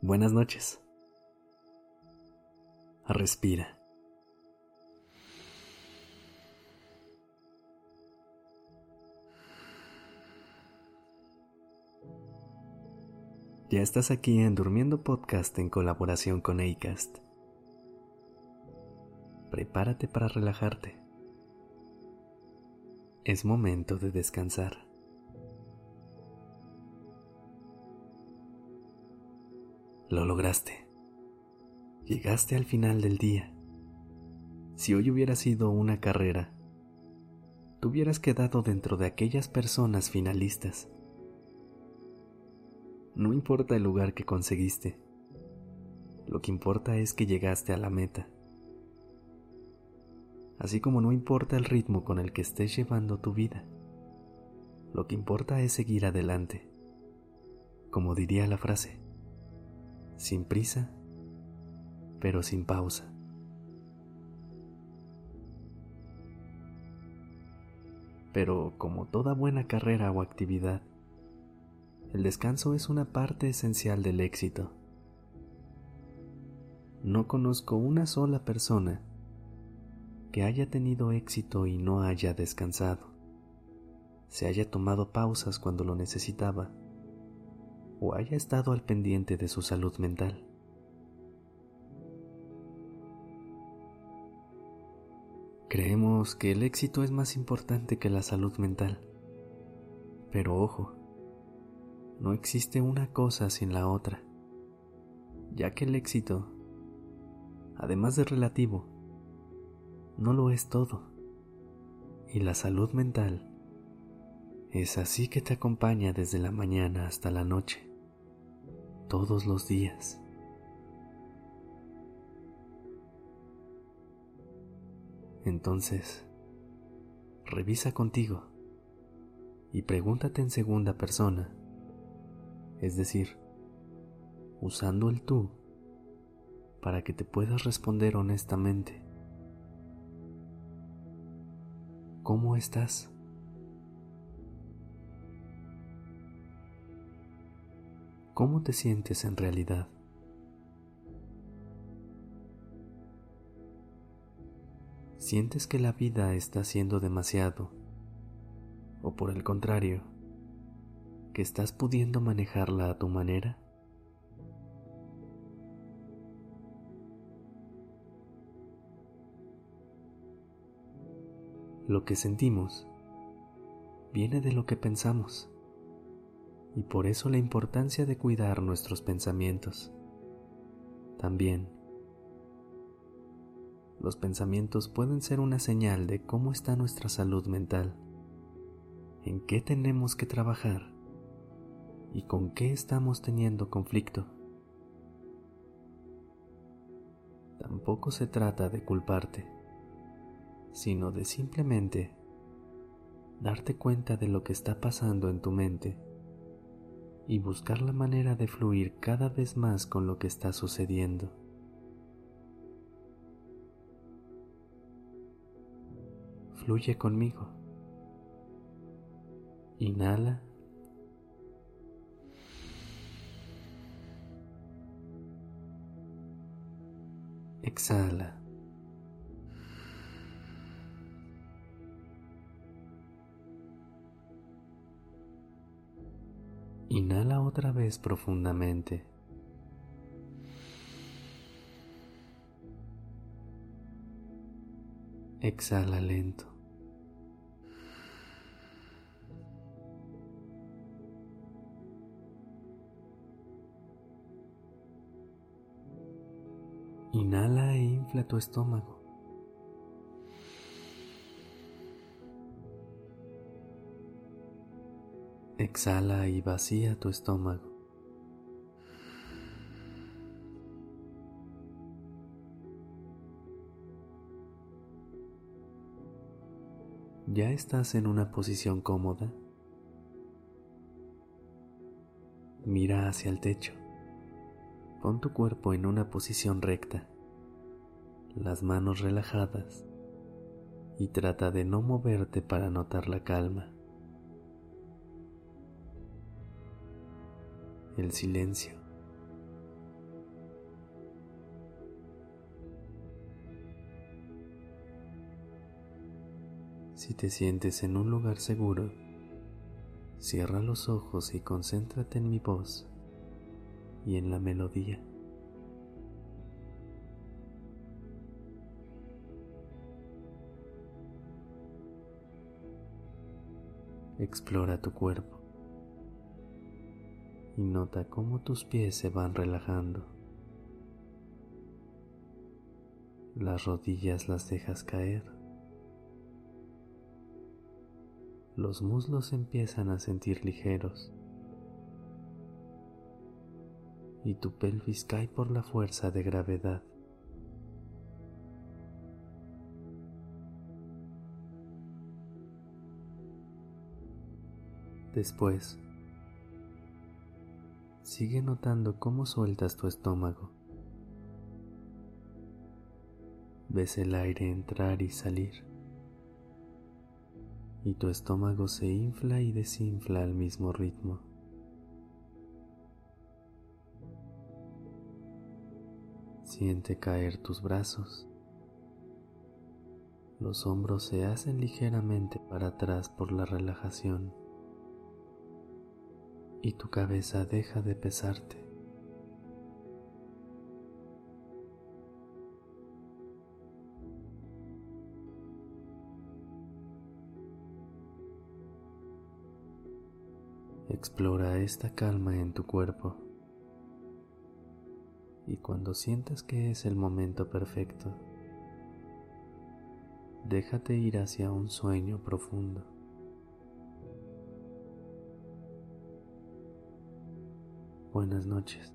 Buenas noches. Respira. Ya estás aquí en Durmiendo Podcast en colaboración con Acast. Prepárate para relajarte. Es momento de descansar. Lo lograste. Llegaste al final del día. Si hoy hubiera sido una carrera, tú hubieras quedado dentro de aquellas personas finalistas no importa el lugar que conseguiste, lo que importa es que llegaste a la meta. Así como no importa el ritmo con el que estés llevando tu vida, lo que importa es seguir adelante. Como diría la frase, sin prisa, pero sin pausa. Pero como toda buena carrera o actividad, el descanso es una parte esencial del éxito. No conozco una sola persona que haya tenido éxito y no haya descansado, se haya tomado pausas cuando lo necesitaba o haya estado al pendiente de su salud mental. Creemos que el éxito es más importante que la salud mental, pero ojo, no existe una cosa sin la otra, ya que el éxito, además de relativo, no lo es todo. Y la salud mental es así que te acompaña desde la mañana hasta la noche, todos los días. Entonces, revisa contigo y pregúntate en segunda persona es decir, usando el tú para que te puedas responder honestamente. ¿Cómo estás? ¿Cómo te sientes en realidad? ¿Sientes que la vida está siendo demasiado? ¿O por el contrario, que estás pudiendo manejarla a tu manera? Lo que sentimos viene de lo que pensamos y por eso la importancia de cuidar nuestros pensamientos. También, los pensamientos pueden ser una señal de cómo está nuestra salud mental, en qué tenemos que trabajar y con qué estamos teniendo conflicto. Tampoco se trata de culparte, sino de simplemente darte cuenta de lo que está pasando en tu mente y buscar la manera de fluir cada vez más con lo que está sucediendo. Fluye conmigo. Inhala Exhala. Inhala otra vez profundamente. Exhala lento. Inhala e infla tu estómago. Exhala y vacía tu estómago. ¿Ya estás en una posición cómoda? Mira hacia el techo. Pon tu cuerpo en una posición recta. las manos relajadas y trata de no moverte para notar la calma. El silencio. Si te sientes en un lugar seguro, cierra los ojos y concéntrate en mi voz y en la melodía. Explora tu cuerpo y nota cómo tus pies se van relajando. Las rodillas las dejas caer. Los muslos empiezan a sentir ligeros y tu pelvis cae por la fuerza de gravedad. Después, sigue notando cómo sueltas tu estómago. Ves el aire entrar y salir. Y tu estómago se infla y desinfla al mismo ritmo. Siente caer tus brazos. Los hombros se hacen ligeramente para atrás por la relajación y tu cabeza deja de pesarte. Explora esta calma en tu cuerpo y cuando sientas que es el momento perfecto, déjate ir hacia un sueño profundo. Buenas noches.